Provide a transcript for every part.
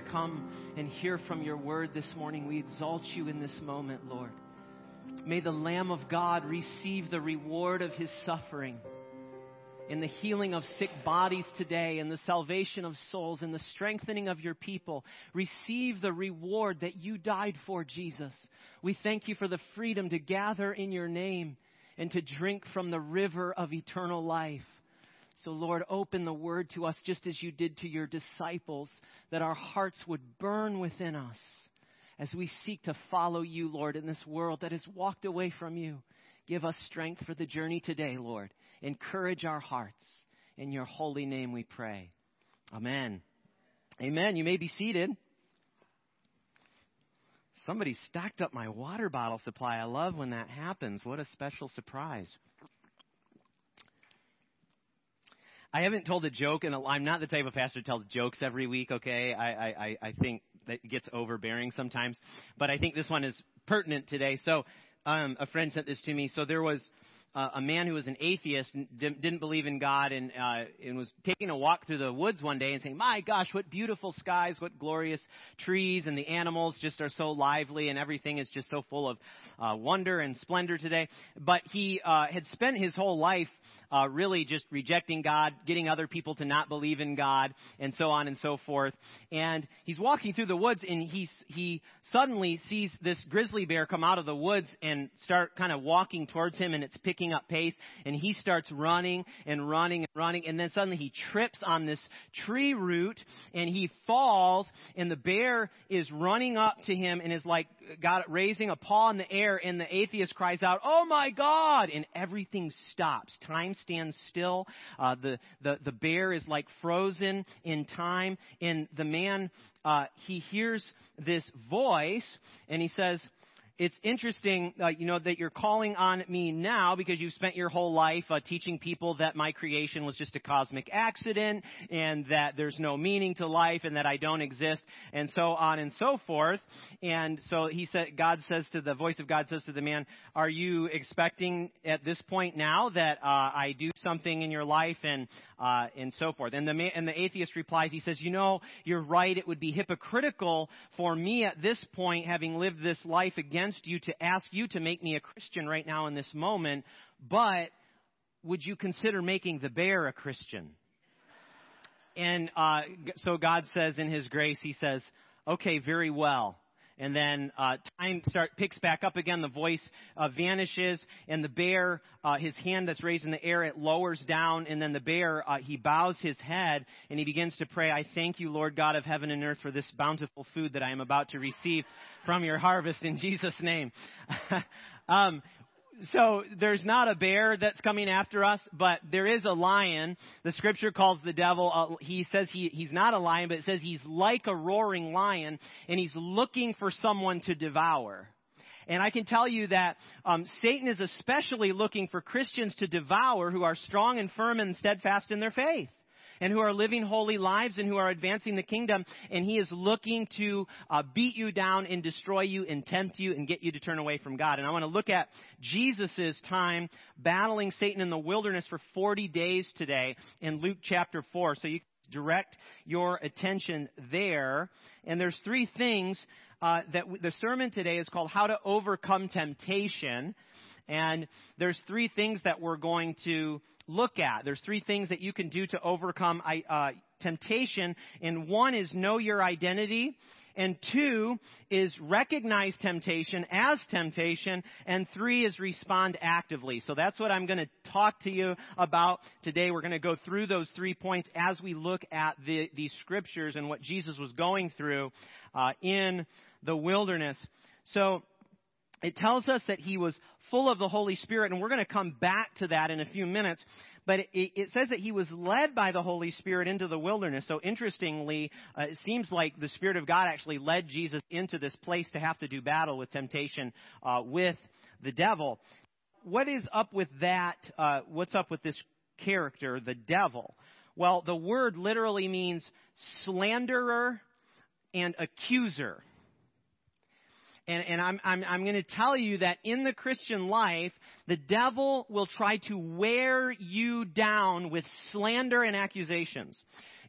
to come and hear from your word this morning. We exalt you in this moment, Lord. May the Lamb of God receive the reward of his suffering in the healing of sick bodies today, in the salvation of souls, in the strengthening of your people. Receive the reward that you died for, Jesus. We thank you for the freedom to gather in your name and to drink from the river of eternal life. So, Lord, open the word to us just as you did to your disciples, that our hearts would burn within us as we seek to follow you, Lord, in this world that has walked away from you. Give us strength for the journey today, Lord. Encourage our hearts. In your holy name we pray. Amen. Amen. You may be seated. Somebody stacked up my water bottle supply. I love when that happens. What a special surprise. I haven't told a joke, and I'm not the type of pastor who tells jokes every week. Okay, I I, I think that gets overbearing sometimes, but I think this one is pertinent today. So, um, a friend sent this to me. So there was a man who was an atheist and didn't believe in God and, uh, and was taking a walk through the woods one day and saying, My gosh, what beautiful skies, what glorious trees, and the animals just are so lively, and everything is just so full of uh, wonder and splendor today. But he uh, had spent his whole life uh, really just rejecting God, getting other people to not believe in God, and so on and so forth. And he's walking through the woods, and he he suddenly sees this grizzly bear come out of the woods and start kind of walking towards him, and it's picking up pace, and he starts running and running and running, and then suddenly he trips on this tree root, and he falls, and the bear is running up to him and is like raising a paw in the air, and the atheist cries out, "Oh my God!" and everything stops. Time stands still. Uh, the, the, the bear is like frozen in time. And the man, uh, he hears this voice and he says, it's interesting, uh, you know, that you're calling on me now because you've spent your whole life uh, teaching people that my creation was just a cosmic accident and that there's no meaning to life and that I don't exist and so on and so forth. And so he said, God says to the voice of God says to the man, "Are you expecting at this point now that uh, I do something in your life and uh, and so forth?" And the man, and the atheist replies, he says, "You know, you're right. It would be hypocritical for me at this point, having lived this life against." Against you to ask you to make me a Christian right now in this moment, but would you consider making the bear a Christian? And uh, so God says in His grace, He says, okay, very well and then uh, time start picks back up again. The voice uh, vanishes, and the bear, uh, his hand that's raised in the air, it lowers down, and then the bear uh, he bows his head and he begins to pray. I thank you, Lord God of heaven and earth, for this bountiful food that I am about to receive from your harvest in Jesus' name. um, so there's not a bear that's coming after us, but there is a lion. The scripture calls the devil, uh, he says he, he's not a lion, but it says he's like a roaring lion, and he's looking for someone to devour. And I can tell you that um, Satan is especially looking for Christians to devour who are strong and firm and steadfast in their faith and who are living holy lives and who are advancing the kingdom. And he is looking to uh, beat you down and destroy you and tempt you and get you to turn away from God. And I want to look at Jesus' time battling Satan in the wilderness for 40 days today in Luke chapter 4. So you direct your attention there. And there's three things uh, that w- the sermon today is called How to Overcome Temptation. And there's three things that we're going to look at. There's three things that you can do to overcome uh, temptation, and one is know your identity. And two is recognize temptation as temptation. And three is respond actively. So that's what I'm going to talk to you about today. We're going to go through those three points as we look at the, scriptures and what Jesus was going through uh, in the wilderness. So it tells us that he was full of the Holy Spirit, and we're going to come back to that in a few minutes. But it, it says that he was led by the Holy Spirit into the wilderness. So interestingly, uh, it seems like the Spirit of God actually led Jesus into this place to have to do battle with temptation uh, with the devil. What is up with that? Uh, what's up with this character, the devil? Well, the word literally means slanderer and accuser. And, and I'm, I'm, I'm going to tell you that in the Christian life, the devil will try to wear you down with slander and accusations.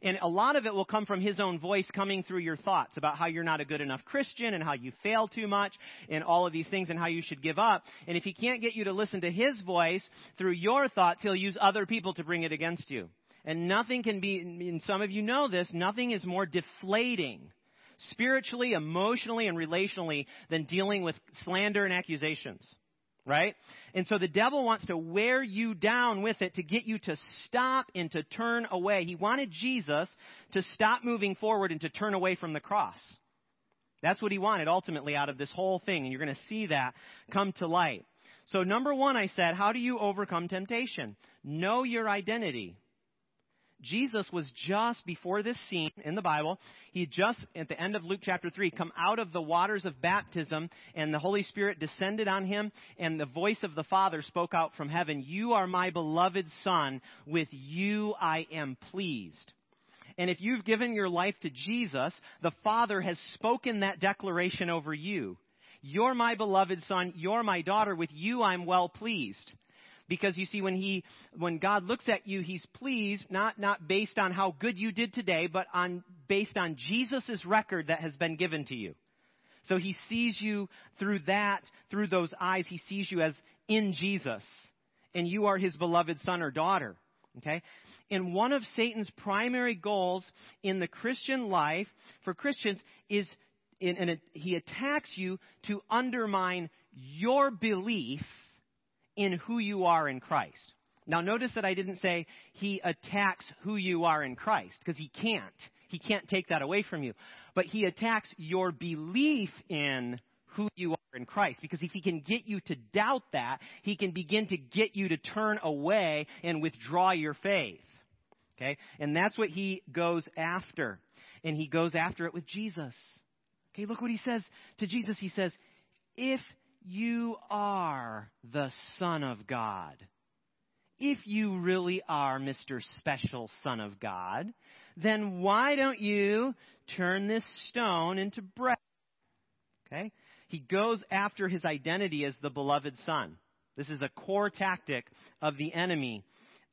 And a lot of it will come from his own voice coming through your thoughts about how you're not a good enough Christian and how you fail too much and all of these things and how you should give up. And if he can't get you to listen to his voice through your thoughts, he'll use other people to bring it against you. And nothing can be, and some of you know this, nothing is more deflating spiritually, emotionally, and relationally than dealing with slander and accusations. Right? And so the devil wants to wear you down with it to get you to stop and to turn away. He wanted Jesus to stop moving forward and to turn away from the cross. That's what he wanted ultimately out of this whole thing. And you're going to see that come to light. So, number one, I said, how do you overcome temptation? Know your identity. Jesus was just before this scene in the Bible. He just, at the end of Luke chapter 3, come out of the waters of baptism, and the Holy Spirit descended on him, and the voice of the Father spoke out from heaven, You are my beloved Son, with you I am pleased. And if you've given your life to Jesus, the Father has spoken that declaration over you. You're my beloved Son, you're my daughter, with you I'm well pleased because you see when he when God looks at you he's pleased not not based on how good you did today but on based on Jesus' record that has been given to you. So he sees you through that through those eyes he sees you as in Jesus and you are his beloved son or daughter. Okay? And one of Satan's primary goals in the Christian life for Christians is and he attacks you to undermine your belief in who you are in Christ. Now, notice that I didn't say he attacks who you are in Christ, because he can't. He can't take that away from you. But he attacks your belief in who you are in Christ. Because if he can get you to doubt that, he can begin to get you to turn away and withdraw your faith. Okay? And that's what he goes after. And he goes after it with Jesus. Okay, look what he says to Jesus. He says, If you are the Son of God, if you really are Mr. Special Son of God, then why don't you turn this stone into bread? Okay? He goes after his identity as the beloved Son. This is a core tactic of the enemy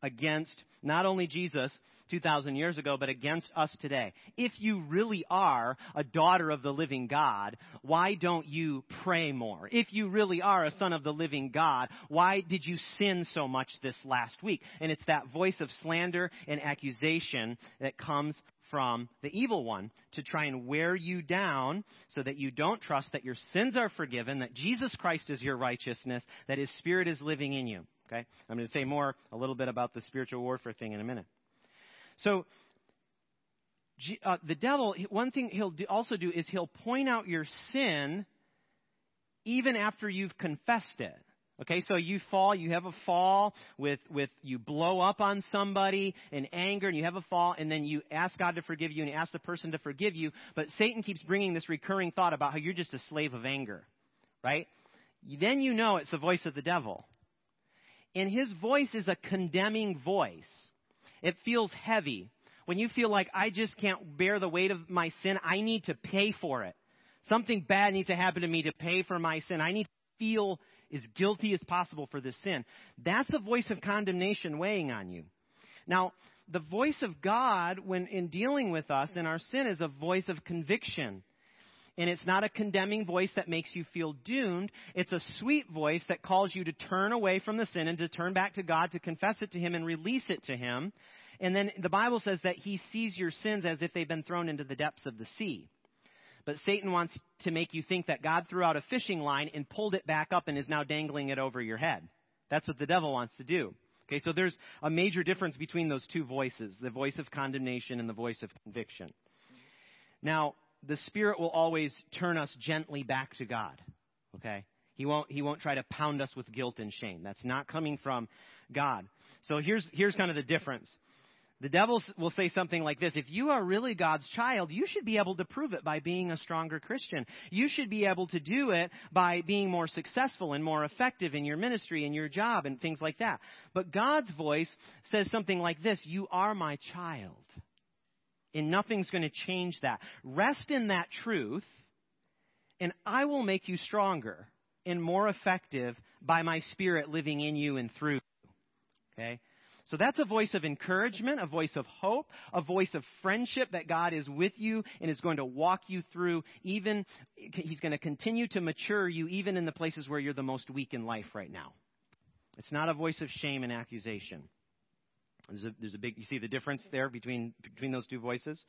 against not only Jesus, 2,000 years ago, but against us today. If you really are a daughter of the living God, why don't you pray more? If you really are a son of the living God, why did you sin so much this last week? And it's that voice of slander and accusation that comes from the evil one to try and wear you down so that you don't trust that your sins are forgiven, that Jesus Christ is your righteousness, that His Spirit is living in you. Okay? I'm going to say more, a little bit about the spiritual warfare thing in a minute. So, uh, the devil, one thing he'll also do is he'll point out your sin even after you've confessed it. Okay, so you fall, you have a fall with, with, you blow up on somebody in anger and you have a fall and then you ask God to forgive you and you ask the person to forgive you, but Satan keeps bringing this recurring thought about how you're just a slave of anger, right? Then you know it's the voice of the devil. And his voice is a condemning voice. It feels heavy. When you feel like I just can't bear the weight of my sin, I need to pay for it. Something bad needs to happen to me to pay for my sin. I need to feel as guilty as possible for this sin. That's the voice of condemnation weighing on you. Now, the voice of God, when in dealing with us in our sin, is a voice of conviction. And it's not a condemning voice that makes you feel doomed. It's a sweet voice that calls you to turn away from the sin and to turn back to God, to confess it to Him and release it to Him. And then the Bible says that He sees your sins as if they've been thrown into the depths of the sea. But Satan wants to make you think that God threw out a fishing line and pulled it back up and is now dangling it over your head. That's what the devil wants to do. Okay, so there's a major difference between those two voices the voice of condemnation and the voice of conviction. Now, the Spirit will always turn us gently back to God. Okay? He won't, he won't try to pound us with guilt and shame. That's not coming from God. So here's, here's kind of the difference. The devil will say something like this If you are really God's child, you should be able to prove it by being a stronger Christian. You should be able to do it by being more successful and more effective in your ministry and your job and things like that. But God's voice says something like this You are my child. And nothing's going to change that. Rest in that truth, and I will make you stronger and more effective by my Spirit living in you and through you. Okay? So that's a voice of encouragement, a voice of hope, a voice of friendship that God is with you and is going to walk you through even, He's going to continue to mature you even in the places where you're the most weak in life right now. It's not a voice of shame and accusation. There's a, there's a big, you see the difference there between, between those two voices?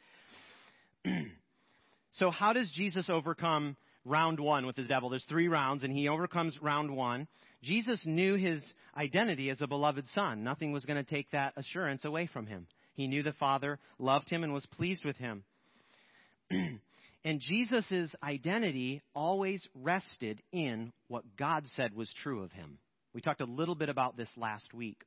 so, how does Jesus overcome round one with his devil? There's three rounds, and he overcomes round one. Jesus knew his identity as a beloved son. Nothing was going to take that assurance away from him. He knew the Father loved him and was pleased with him. and Jesus' identity always rested in what God said was true of him. We talked a little bit about this last week.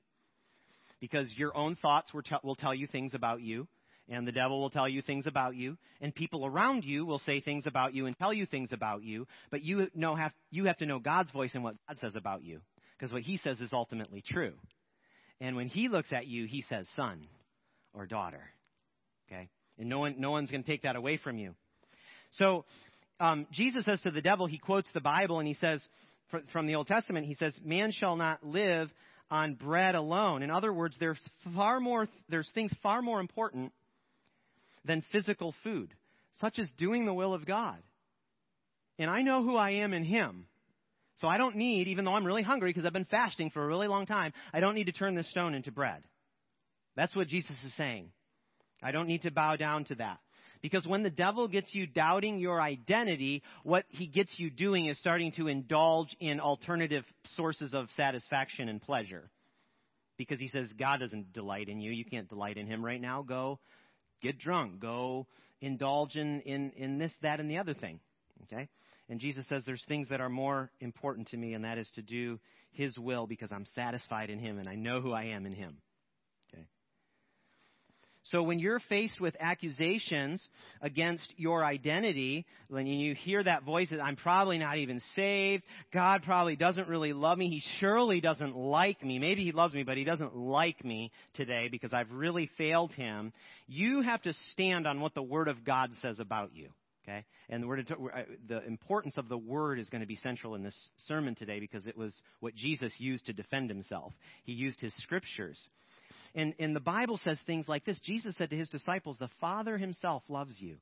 Because your own thoughts will tell you things about you, and the devil will tell you things about you, and people around you will say things about you and tell you things about you, but you know have you have to know God's voice and what God says about you, because what he says is ultimately true. And when he looks at you, he says son or daughter. Okay? And no one no one's going to take that away from you. So um, Jesus says to the devil, he quotes the Bible and he says from the Old Testament, he says, "Man shall not live on bread alone." In other words, there's far more there's things far more important than physical food, such as doing the will of God. And I know who I am in Him. So I don't need, even though I'm really hungry because I've been fasting for a really long time, I don't need to turn this stone into bread. That's what Jesus is saying. I don't need to bow down to that. Because when the devil gets you doubting your identity, what he gets you doing is starting to indulge in alternative sources of satisfaction and pleasure. Because he says, God doesn't delight in you. You can't delight in him right now. Go get drunk, go indulge in, in, in this, that, and the other thing. Okay? And Jesus says there's things that are more important to me, and that is to do His will because I'm satisfied in Him and I know who I am in Him. So when you're faced with accusations against your identity, when you hear that voice that I'm probably not even saved, God probably doesn't really love me, He surely doesn't like me. Maybe He loves me, but He doesn't like me today because I've really failed Him. You have to stand on what the Word of God says about you. Okay? And uh, the importance of the word is going to be central in this sermon today because it was what Jesus used to defend himself. He used his scriptures. And, and the Bible says things like this Jesus said to his disciples, The Father himself loves you.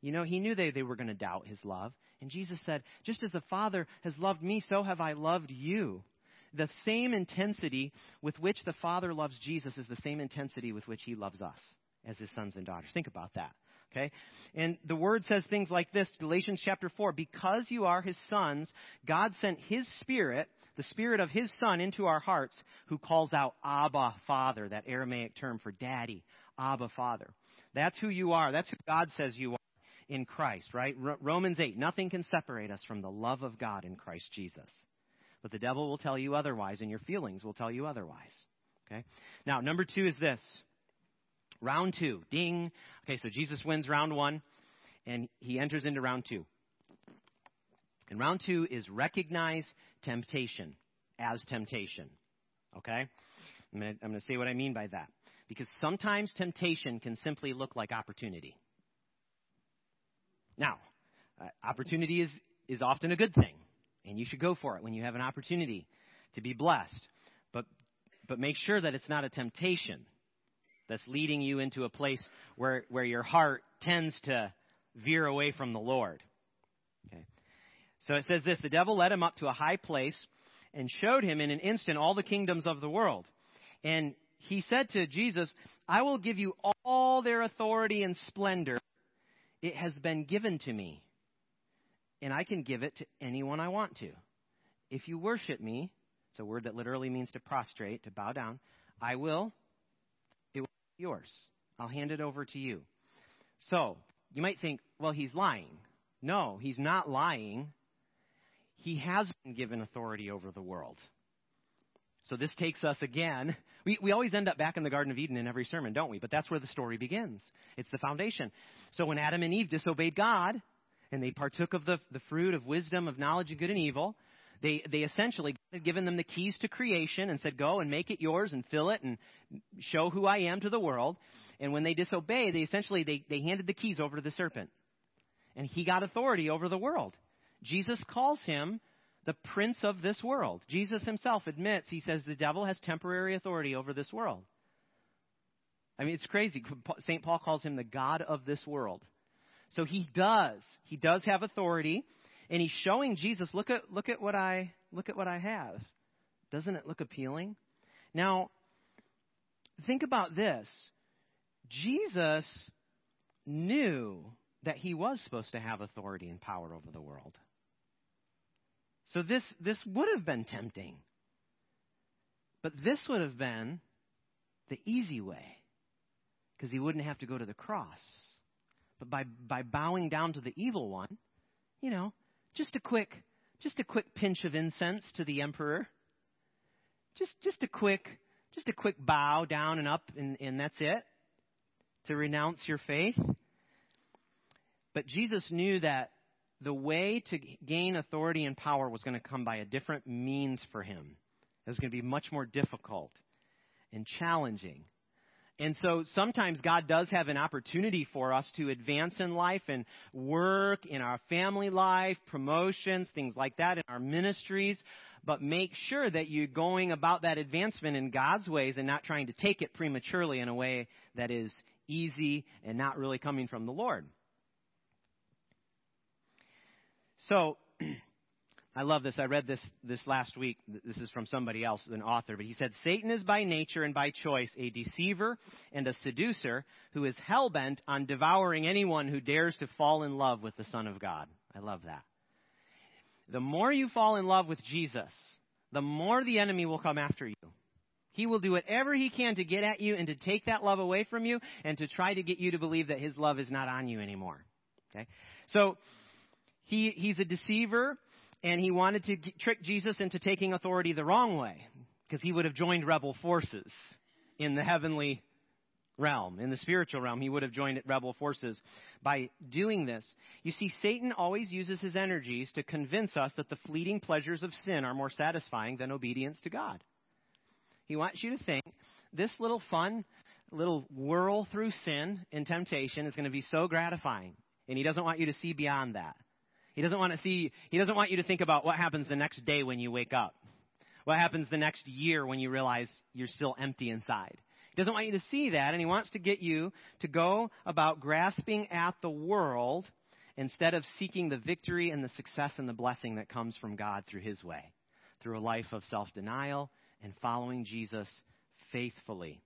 You know, he knew they, they were going to doubt his love. And Jesus said, Just as the Father has loved me, so have I loved you. The same intensity with which the Father loves Jesus is the same intensity with which he loves us as his sons and daughters. Think about that. Okay? And the word says things like this, Galatians chapter 4, because you are his sons, God sent his spirit the Spirit of His Son into our hearts, who calls out Abba, Father, that Aramaic term for daddy, Abba, Father. That's who you are. That's who God says you are in Christ, right? Romans 8, nothing can separate us from the love of God in Christ Jesus. But the devil will tell you otherwise, and your feelings will tell you otherwise. Okay? Now, number two is this. Round two. Ding. Okay, so Jesus wins round one, and he enters into round two. And round two is recognize temptation as temptation. Okay? I'm going to say what I mean by that. Because sometimes temptation can simply look like opportunity. Now, uh, opportunity is, is often a good thing, and you should go for it when you have an opportunity to be blessed. But, but make sure that it's not a temptation that's leading you into a place where, where your heart tends to veer away from the Lord. So it says this The devil led him up to a high place and showed him in an instant all the kingdoms of the world. And he said to Jesus, I will give you all their authority and splendor. It has been given to me, and I can give it to anyone I want to. If you worship me, it's a word that literally means to prostrate, to bow down, I will, it will be yours. I'll hand it over to you. So, you might think, well, he's lying. No, he's not lying he has been given authority over the world. So this takes us again. We, we always end up back in the Garden of Eden in every sermon, don't we? But that's where the story begins. It's the foundation. So when Adam and Eve disobeyed God and they partook of the, the fruit of wisdom, of knowledge of good and evil, they, they essentially had given them the keys to creation and said, Go and make it yours and fill it and show who I am to the world. And when they disobeyed, they essentially they, they handed the keys over to the serpent. And he got authority over the world. Jesus calls him the prince of this world. Jesus himself admits, he says, the devil has temporary authority over this world. I mean, it's crazy. St. Paul calls him the God of this world. So he does. He does have authority, and he's showing Jesus, look at look at what I look at what I have. Doesn't it look appealing? Now, think about this. Jesus knew that he was supposed to have authority and power over the world. So this this would have been tempting. But this would have been the easy way because he wouldn't have to go to the cross. But by, by bowing down to the evil one, you know, just a quick, just a quick pinch of incense to the emperor. Just, just a quick, just a quick bow down and up, and, and that's it. To renounce your faith. But Jesus knew that the way to gain authority and power was going to come by a different means for him. It was going to be much more difficult and challenging. And so sometimes God does have an opportunity for us to advance in life and work in our family life, promotions, things like that in our ministries. But make sure that you're going about that advancement in God's ways and not trying to take it prematurely in a way that is easy and not really coming from the Lord. So, I love this. I read this this last week. This is from somebody else, an author, but he said Satan is by nature and by choice a deceiver and a seducer who is hell bent on devouring anyone who dares to fall in love with the Son of God. I love that. The more you fall in love with Jesus, the more the enemy will come after you. He will do whatever he can to get at you and to take that love away from you and to try to get you to believe that his love is not on you anymore. Okay? So he, he's a deceiver and he wanted to trick Jesus into taking authority the wrong way because he would have joined rebel forces in the heavenly realm, in the spiritual realm. He would have joined rebel forces by doing this. You see, Satan always uses his energies to convince us that the fleeting pleasures of sin are more satisfying than obedience to God. He wants you to think this little fun, little whirl through sin and temptation is going to be so gratifying. And he doesn't want you to see beyond that. He doesn't want to see, he doesn't want you to think about what happens the next day when you wake up. What happens the next year when you realize you're still empty inside. He doesn't want you to see that, and he wants to get you to go about grasping at the world instead of seeking the victory and the success and the blessing that comes from God through his way, through a life of self denial and following Jesus faithfully.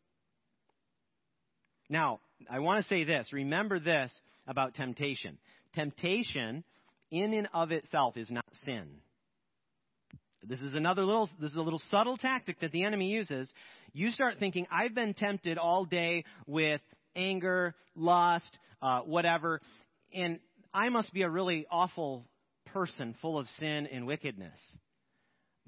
Now, I want to say this. Remember this about temptation. Temptation in and of itself is not sin. This is another little this is a little subtle tactic that the enemy uses. You start thinking, I've been tempted all day with anger, lust, uh, whatever, and I must be a really awful person full of sin and wickedness.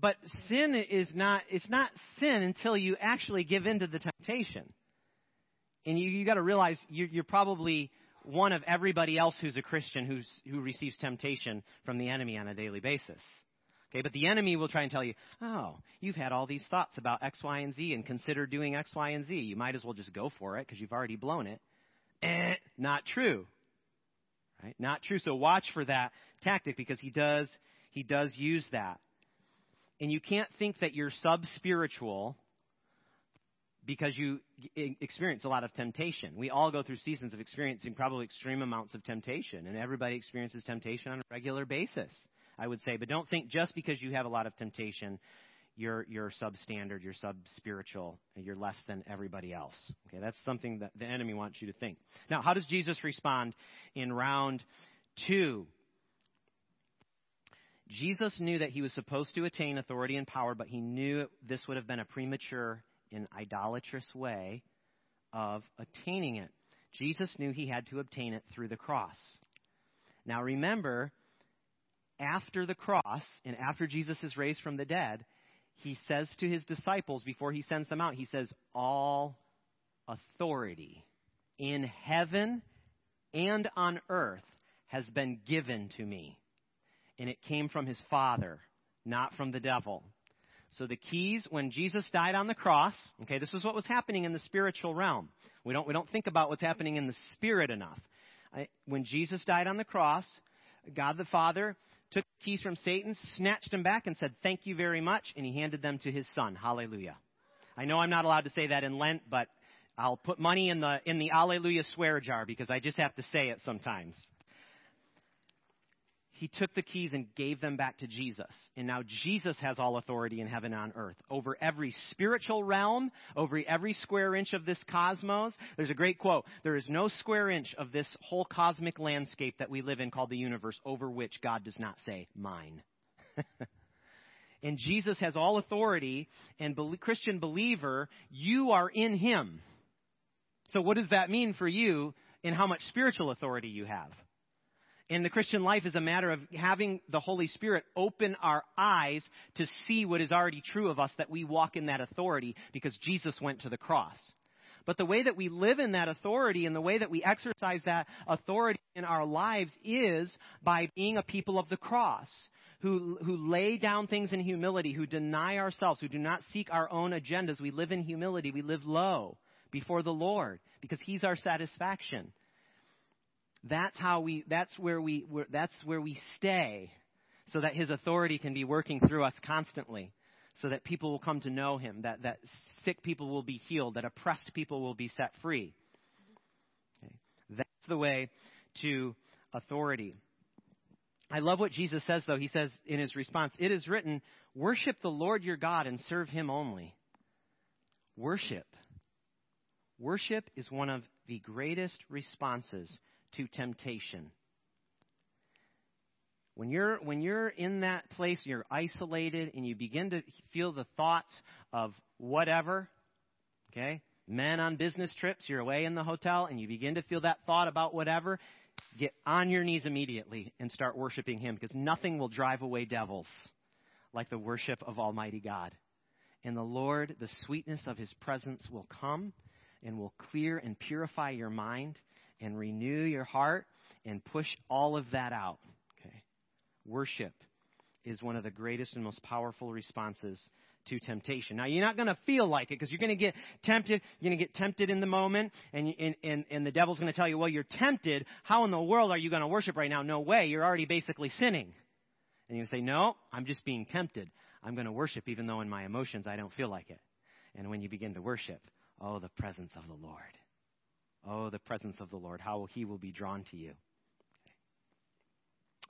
But sin is not it's not sin until you actually give in to the temptation. And you you got to realize you, you're probably one of everybody else who's a Christian who's, who receives temptation from the enemy on a daily basis. Okay, but the enemy will try and tell you, oh, you've had all these thoughts about X, Y, and Z and consider doing X, Y, and Z. You might as well just go for it because you've already blown it. Eh, not true. Right? Not true. So watch for that tactic because he does, he does use that. And you can't think that you're sub spiritual because you experience a lot of temptation. We all go through seasons of experiencing probably extreme amounts of temptation, and everybody experiences temptation on a regular basis, I would say. But don't think just because you have a lot of temptation, you're, you're substandard, you're sub spiritual, you're less than everybody else. Okay, that's something that the enemy wants you to think. Now, how does Jesus respond in round two? Jesus knew that he was supposed to attain authority and power, but he knew this would have been a premature an idolatrous way of attaining it. Jesus knew he had to obtain it through the cross. Now remember, after the cross and after Jesus is raised from the dead, he says to his disciples before he sends them out, he says, All authority in heaven and on earth has been given to me. And it came from his Father, not from the devil. So the keys, when Jesus died on the cross, okay, this is what was happening in the spiritual realm. We don't, we don't think about what's happening in the spirit enough. I, when Jesus died on the cross, God the Father took the keys from Satan, snatched them back, and said, Thank you very much, and he handed them to his son. Hallelujah. I know I'm not allowed to say that in Lent, but I'll put money in the in the Alleluia swear jar because I just have to say it sometimes. He took the keys and gave them back to Jesus. And now Jesus has all authority in heaven and on earth over every spiritual realm, over every square inch of this cosmos. There's a great quote. There is no square inch of this whole cosmic landscape that we live in called the universe over which God does not say, mine. and Jesus has all authority, and Christian believer, you are in Him. So, what does that mean for you and how much spiritual authority you have? And the Christian life is a matter of having the Holy Spirit open our eyes to see what is already true of us, that we walk in that authority because Jesus went to the cross. But the way that we live in that authority and the way that we exercise that authority in our lives is by being a people of the cross who, who lay down things in humility, who deny ourselves, who do not seek our own agendas. We live in humility. We live low before the Lord because He's our satisfaction. That's how we, that's where we, that's where we stay so that His authority can be working through us constantly so that people will come to know Him, that, that sick people will be healed, that oppressed people will be set free. Okay. That's the way to authority. I love what Jesus says, though. He says in his response, It is written, Worship the Lord your God and serve him only. Worship. Worship is one of the greatest responses to temptation. When you're, when you're in that place, you're isolated, and you begin to feel the thoughts of whatever, okay? Men on business trips, you're away in the hotel, and you begin to feel that thought about whatever, get on your knees immediately and start worshiping Him because nothing will drive away devils like the worship of Almighty God. And the Lord, the sweetness of His presence will come and will clear and purify your mind and renew your heart and push all of that out. Okay? Worship is one of the greatest and most powerful responses to temptation. Now, you're not going to feel like it because you're going to get tempted. You're going to get tempted in the moment, and, and, and, and the devil's going to tell you, well, you're tempted. How in the world are you going to worship right now? No way. You're already basically sinning. And you say, no, I'm just being tempted. I'm going to worship even though in my emotions I don't feel like it. And when you begin to worship, oh, the presence of the Lord. Oh, the presence of the Lord. How he will be drawn to you.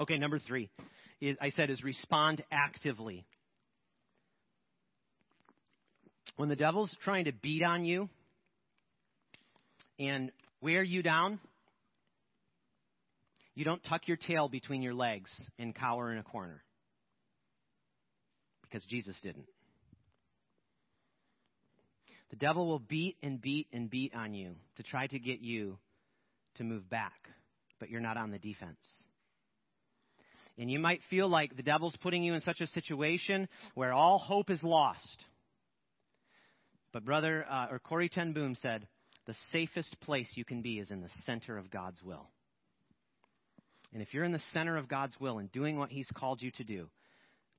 Okay, number three, is, I said, is respond actively. When the devil's trying to beat on you and wear you down, you don't tuck your tail between your legs and cower in a corner. Because Jesus didn't. The devil will beat and beat and beat on you to try to get you to move back, but you're not on the defense. And you might feel like the devil's putting you in such a situation where all hope is lost. But brother, uh, or Corrie ten Boom said, the safest place you can be is in the center of God's will. And if you're in the center of God's will and doing what He's called you to do,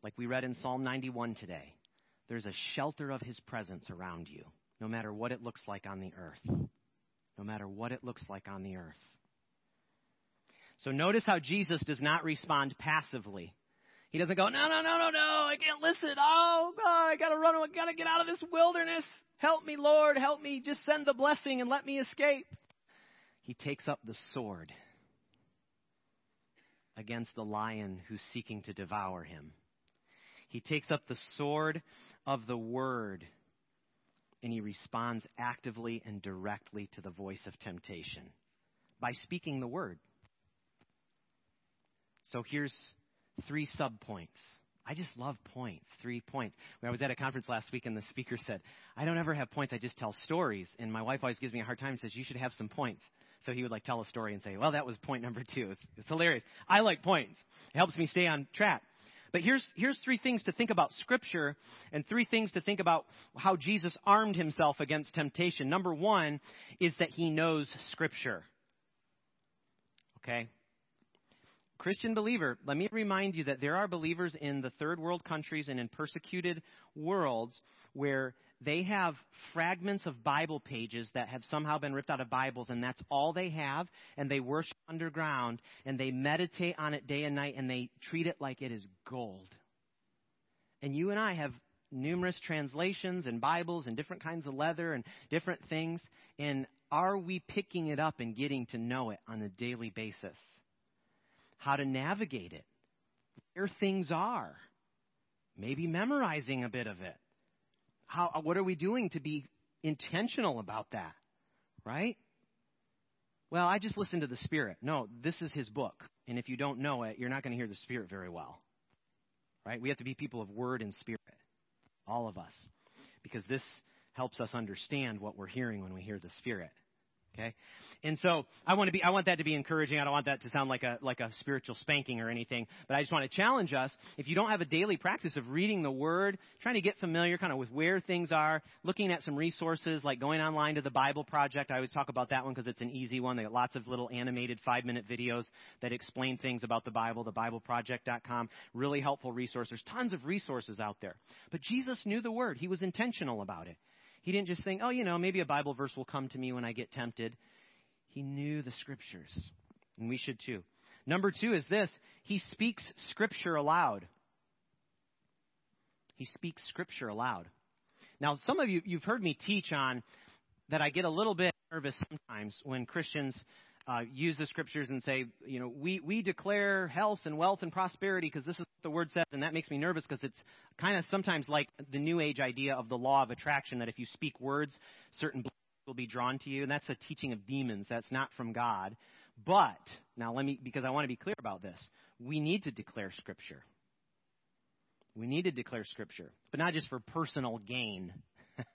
like we read in Psalm 91 today, there's a shelter of His presence around you, no matter what it looks like on the earth. No matter what it looks like on the earth. So notice how Jesus does not respond passively. He doesn't go, no, no, no, no, no, I can't listen. Oh, God, I gotta run, I gotta get out of this wilderness. Help me, Lord, help me. Just send the blessing and let me escape. He takes up the sword against the lion who's seeking to devour him. He takes up the sword of the word and he responds actively and directly to the voice of temptation by speaking the word. So here's three subpoints. I just love points, three points. I was at a conference last week and the speaker said, I don't ever have points, I just tell stories. And my wife always gives me a hard time and says, You should have some points. So he would like tell a story and say, Well, that was point number two. It's, it's hilarious. I like points. It helps me stay on track. But here's, here's three things to think about Scripture and three things to think about how Jesus armed himself against temptation. Number one is that he knows Scripture. Okay? Christian believer, let me remind you that there are believers in the third world countries and in persecuted worlds where they have fragments of Bible pages that have somehow been ripped out of Bibles, and that's all they have, and they worship underground, and they meditate on it day and night, and they treat it like it is gold. And you and I have numerous translations and Bibles and different kinds of leather and different things. And are we picking it up and getting to know it on a daily basis? How to navigate it, where things are, maybe memorizing a bit of it. How, what are we doing to be intentional about that? Right? Well, I just listen to the Spirit. No, this is His book. And if you don't know it, you're not going to hear the Spirit very well. Right? We have to be people of word and spirit. All of us. Because this helps us understand what we're hearing when we hear the Spirit. Okay? And so I want to be I want that to be encouraging. I don't want that to sound like a like a spiritual spanking or anything, but I just want to challenge us. If you don't have a daily practice of reading the word, trying to get familiar kind of with where things are, looking at some resources like going online to the Bible Project. I always talk about that one because it's an easy one. They got lots of little animated 5-minute videos that explain things about the Bible, the bibleproject.com. Really helpful resources. There's tons of resources out there. But Jesus knew the word. He was intentional about it. He didn't just think, oh, you know, maybe a Bible verse will come to me when I get tempted. He knew the scriptures, and we should too. Number two is this he speaks scripture aloud. He speaks scripture aloud. Now, some of you, you've heard me teach on that I get a little bit nervous sometimes when Christians uh, use the scriptures and say, you know, we, we declare health and wealth and prosperity because this is what the word says, and that makes me nervous because it's kind of sometimes like the New Age idea of the law of attraction that if you speak words, certain will be drawn to you, and that's a teaching of demons. That's not from God. But, now let me, because I want to be clear about this, we need to declare scripture. We need to declare scripture, but not just for personal gain.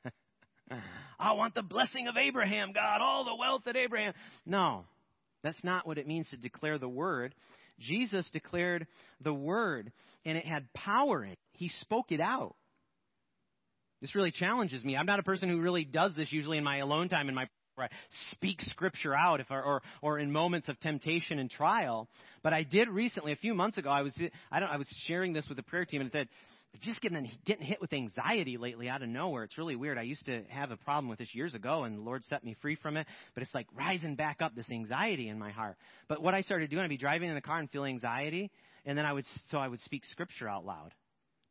I want the blessing of Abraham, God, all the wealth that Abraham. No, that's not what it means to declare the word. Jesus declared the word, and it had power in it. He spoke it out. This really challenges me. I'm not a person who really does this usually in my alone time in my where I speak scripture out if or, or or in moments of temptation and trial. But I did recently, a few months ago, I was I don't I was sharing this with the prayer team and it said just getting getting hit with anxiety lately out of nowhere. It's really weird. I used to have a problem with this years ago, and the Lord set me free from it. But it's like rising back up this anxiety in my heart. But what I started doing, I'd be driving in the car and feel anxiety, and then I would so I would speak scripture out loud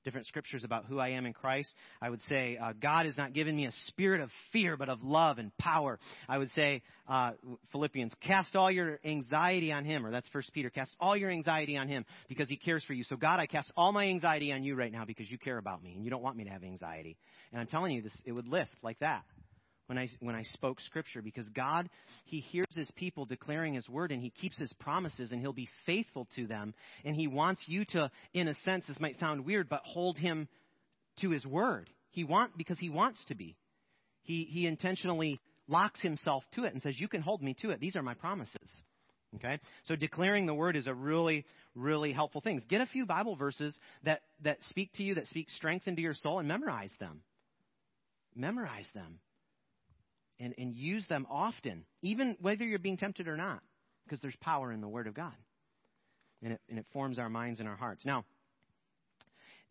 different scriptures about who I am in Christ. I would say, uh, God has not given me a spirit of fear, but of love and power. I would say, uh, Philippians, cast all your anxiety on Him, or that's First Peter, cast all your anxiety on Him because He cares for you. So God, I cast all my anxiety on you right now because you care about me and you don't want me to have anxiety. And I'm telling you, this it would lift like that when I, when I spoke scripture because God, He hears His people declaring His word and He keeps His promises and He'll be faithful to them. And He wants you to, in a sense, this might sound weird, but hold Him to His word. He want, because He wants to be. He, he intentionally locks Himself to it and says, you can hold me to it. These are my promises. Okay? So declaring the word is a really, really helpful thing. Get a few Bible verses that, that speak to you, that speak strength into your soul, and memorize them. Memorize them and, and use them often, even whether you're being tempted or not, because there's power in the Word of God. And it, and it forms our minds and our hearts. Now,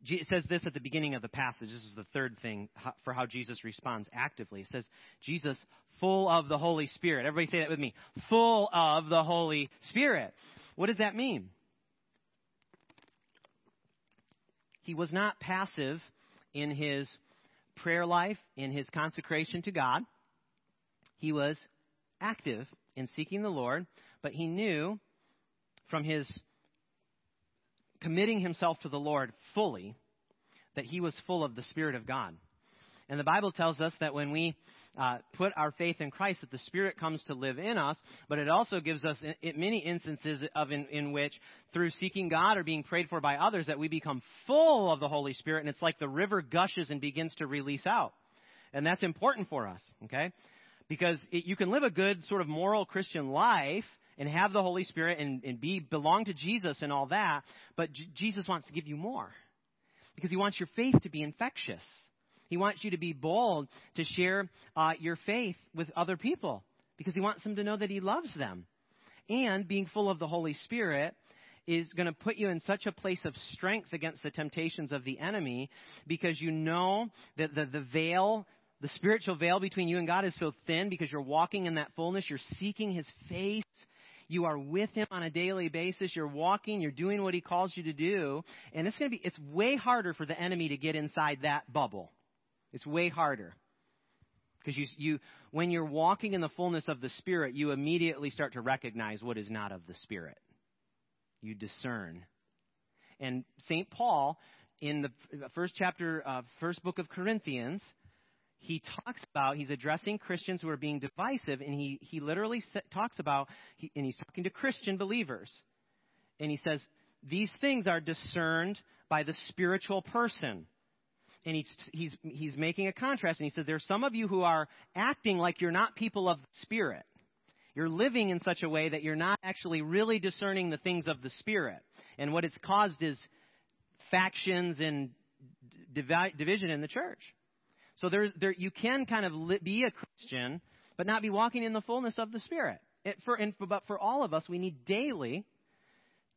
it says this at the beginning of the passage. This is the third thing for how Jesus responds actively. It says, Jesus, full of the Holy Spirit. Everybody say that with me. Full of the Holy Spirit. What does that mean? He was not passive in his prayer life, in his consecration to God. He was active in seeking the Lord, but he knew from his committing himself to the Lord fully that he was full of the Spirit of God. And the Bible tells us that when we uh, put our faith in Christ, that the Spirit comes to live in us. But it also gives us in, in many instances of in, in which, through seeking God or being prayed for by others, that we become full of the Holy Spirit, and it's like the river gushes and begins to release out. And that's important for us. Okay, because it, you can live a good sort of moral Christian life and have the Holy Spirit and, and be belong to Jesus and all that, but J- Jesus wants to give you more because He wants your faith to be infectious. He wants you to be bold to share uh, your faith with other people because He wants them to know that He loves them. And being full of the Holy Spirit is going to put you in such a place of strength against the temptations of the enemy because you know that the, the veil the spiritual veil between you and God is so thin because you're walking in that fullness. You're seeking His face. You are with Him on a daily basis. You're walking, you're doing what He calls you to do. And it's going to be, it's way harder for the enemy to get inside that bubble. It's way harder. Because you, you, when you're walking in the fullness of the Spirit, you immediately start to recognize what is not of the Spirit. You discern. And St. Paul, in the first chapter, uh, first book of Corinthians, he talks about, he's addressing Christians who are being divisive, and he, he literally talks about, he, and he's talking to Christian believers. And he says, These things are discerned by the spiritual person. And he's, he's, he's making a contrast, and he says, There are some of you who are acting like you're not people of the Spirit. You're living in such a way that you're not actually really discerning the things of the Spirit. And what it's caused is factions and division in the church. So there, there, you can kind of li- be a Christian, but not be walking in the fullness of the Spirit. It, for, and but for all of us, we need daily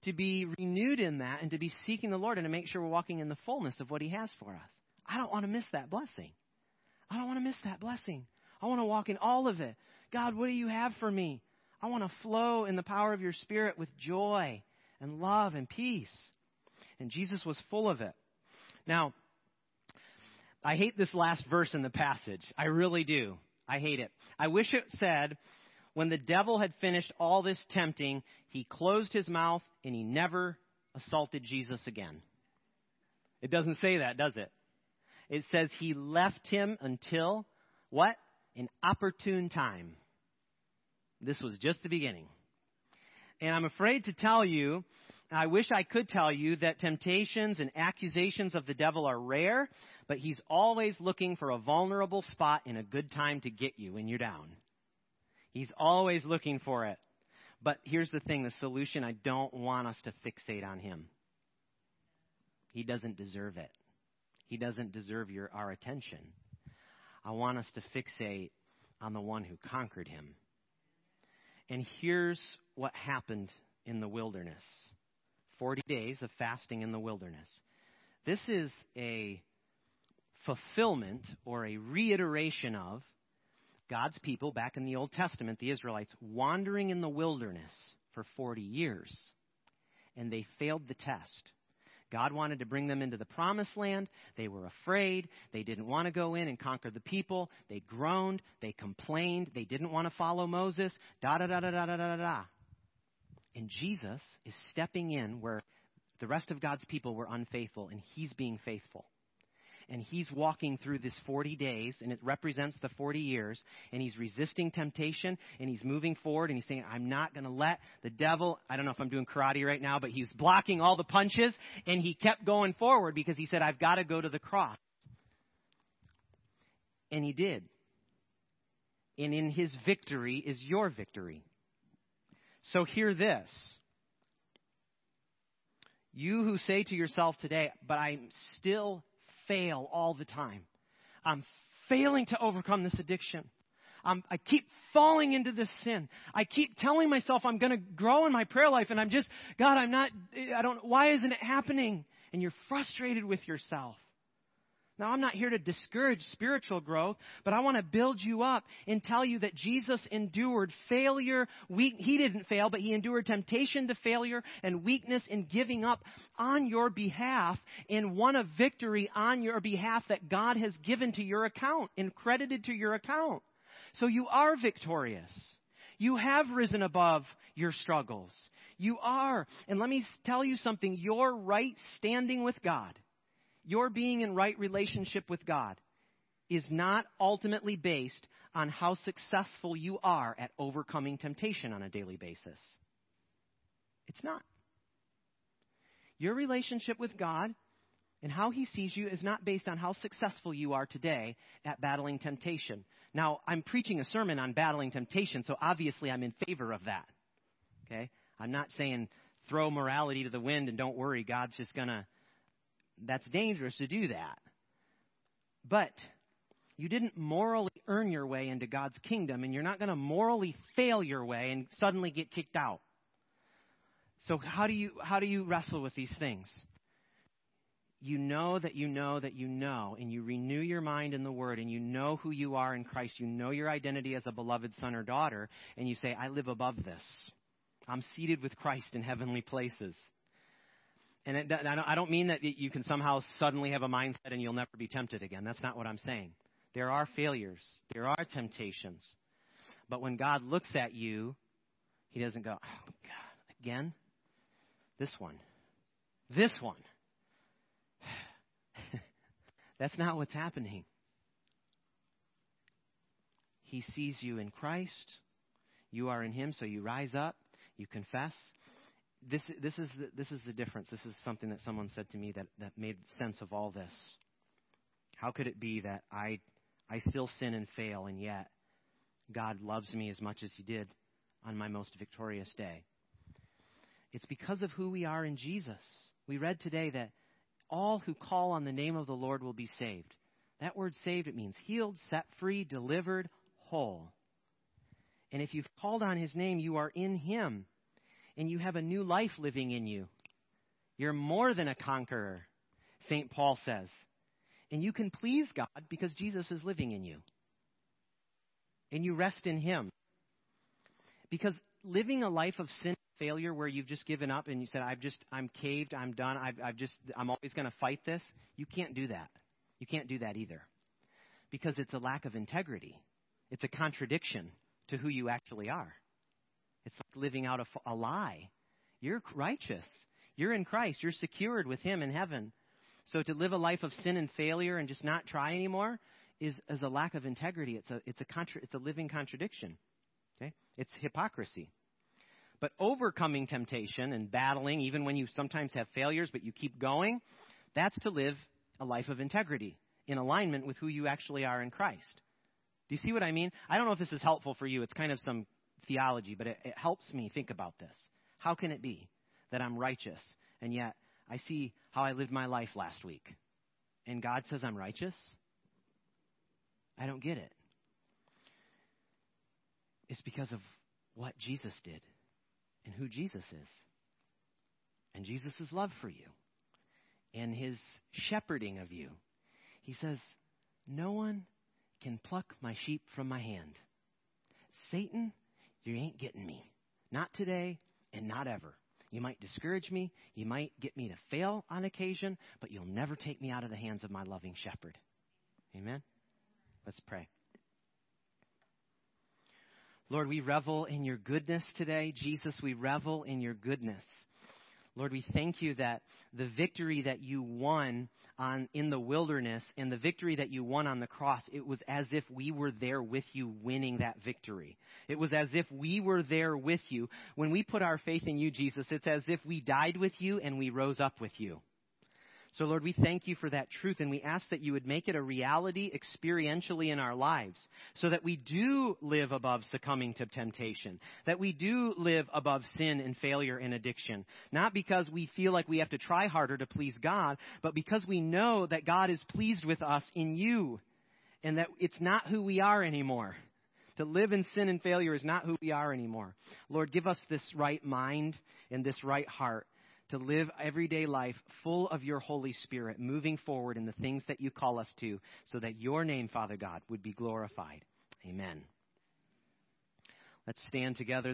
to be renewed in that and to be seeking the Lord and to make sure we're walking in the fullness of what He has for us. I don't want to miss that blessing. I don't want to miss that blessing. I want to walk in all of it. God, what do you have for me? I want to flow in the power of your Spirit with joy and love and peace. And Jesus was full of it. Now, I hate this last verse in the passage. I really do. I hate it. I wish it said, when the devil had finished all this tempting, he closed his mouth and he never assaulted Jesus again. It doesn't say that, does it? It says he left him until what? An opportune time. This was just the beginning. And I'm afraid to tell you, I wish I could tell you that temptations and accusations of the devil are rare, but he's always looking for a vulnerable spot in a good time to get you when you're down. He's always looking for it. But here's the thing the solution I don't want us to fixate on him. He doesn't deserve it. He doesn't deserve your, our attention. I want us to fixate on the one who conquered him. And here's what happened in the wilderness 40 days of fasting in the wilderness. This is a fulfillment or a reiteration of God's people back in the Old Testament, the Israelites, wandering in the wilderness for 40 years. And they failed the test. God wanted to bring them into the promised land. They were afraid. They didn't want to go in and conquer the people. They groaned. They complained. They didn't want to follow Moses. Da da da da da da da da. And Jesus is stepping in where the rest of God's people were unfaithful, and he's being faithful and he's walking through this 40 days, and it represents the 40 years, and he's resisting temptation, and he's moving forward, and he's saying, I'm not going to let the devil, I don't know if I'm doing karate right now, but he's blocking all the punches, and he kept going forward because he said, I've got to go to the cross. And he did. And in his victory is your victory. So hear this. You who say to yourself today, but I'm still fail all the time. I'm failing to overcome this addiction. I'm, I keep falling into this sin. I keep telling myself I'm going to grow in my prayer life, and I'm just, God, I'm not, I don't, why isn't it happening? And you're frustrated with yourself. Now, I'm not here to discourage spiritual growth, but I want to build you up and tell you that Jesus endured failure. Weak, he didn't fail, but he endured temptation to failure and weakness in giving up on your behalf and won a victory on your behalf that God has given to your account and credited to your account. So you are victorious. You have risen above your struggles. You are. And let me tell you something. Your right standing with God your being in right relationship with God is not ultimately based on how successful you are at overcoming temptation on a daily basis. It's not. Your relationship with God and how He sees you is not based on how successful you are today at battling temptation. Now, I'm preaching a sermon on battling temptation, so obviously I'm in favor of that. Okay? I'm not saying throw morality to the wind and don't worry, God's just going to that's dangerous to do that. But you didn't morally earn your way into God's kingdom, and you're not going to morally fail your way and suddenly get kicked out. So how do you how do you wrestle with these things? You know that you know that you know, and you renew your mind in the Word, and you know who you are in Christ. You know your identity as a beloved son or daughter, and you say, I live above this. I'm seated with Christ in heavenly places. And it, I don't mean that you can somehow suddenly have a mindset and you'll never be tempted again. That's not what I'm saying. There are failures, there are temptations. But when God looks at you, He doesn't go, oh, God, again? This one. This one. That's not what's happening. He sees you in Christ. You are in Him, so you rise up, you confess. This, this, is the, this is the difference. This is something that someone said to me that, that made sense of all this. How could it be that I, I still sin and fail, and yet God loves me as much as He did on my most victorious day? It's because of who we are in Jesus. We read today that all who call on the name of the Lord will be saved. That word saved, it means healed, set free, delivered, whole. And if you've called on his name, you are in him. And you have a new life living in you. You're more than a conqueror, St. Paul says. And you can please God because Jesus is living in you. And you rest in him. Because living a life of sin failure where you've just given up and you said, I've just, I'm caved, I'm done, I've, I've just, I'm always going to fight this, you can't do that. You can't do that either. Because it's a lack of integrity. It's a contradiction to who you actually are. It's like living out a, a lie. You're righteous. You're in Christ. You're secured with Him in heaven. So to live a life of sin and failure and just not try anymore is, is a lack of integrity. It's a, it's a, contra, it's a living contradiction. Okay? It's hypocrisy. But overcoming temptation and battling, even when you sometimes have failures, but you keep going, that's to live a life of integrity in alignment with who you actually are in Christ. Do you see what I mean? I don't know if this is helpful for you. It's kind of some theology, but it, it helps me think about this. How can it be that I'm righteous and yet I see how I lived my life last week and God says I'm righteous? I don't get it. It's because of what Jesus did and who Jesus is, and Jesus' love for you, and his shepherding of you. He says, No one can pluck my sheep from my hand. Satan, you ain't getting me. Not today and not ever. You might discourage me. You might get me to fail on occasion, but you'll never take me out of the hands of my loving shepherd. Amen? Let's pray. Lord, we revel in your goodness today. Jesus, we revel in your goodness. Lord, we thank you that the victory that you won on, in the wilderness and the victory that you won on the cross, it was as if we were there with you winning that victory. It was as if we were there with you. When we put our faith in you, Jesus, it's as if we died with you and we rose up with you. So, Lord, we thank you for that truth, and we ask that you would make it a reality experientially in our lives so that we do live above succumbing to temptation, that we do live above sin and failure and addiction. Not because we feel like we have to try harder to please God, but because we know that God is pleased with us in you and that it's not who we are anymore. To live in sin and failure is not who we are anymore. Lord, give us this right mind and this right heart to live everyday life full of your Holy Spirit, moving forward in the things that you call us to, so that your name, Father God, would be glorified. Amen. Let's stand together.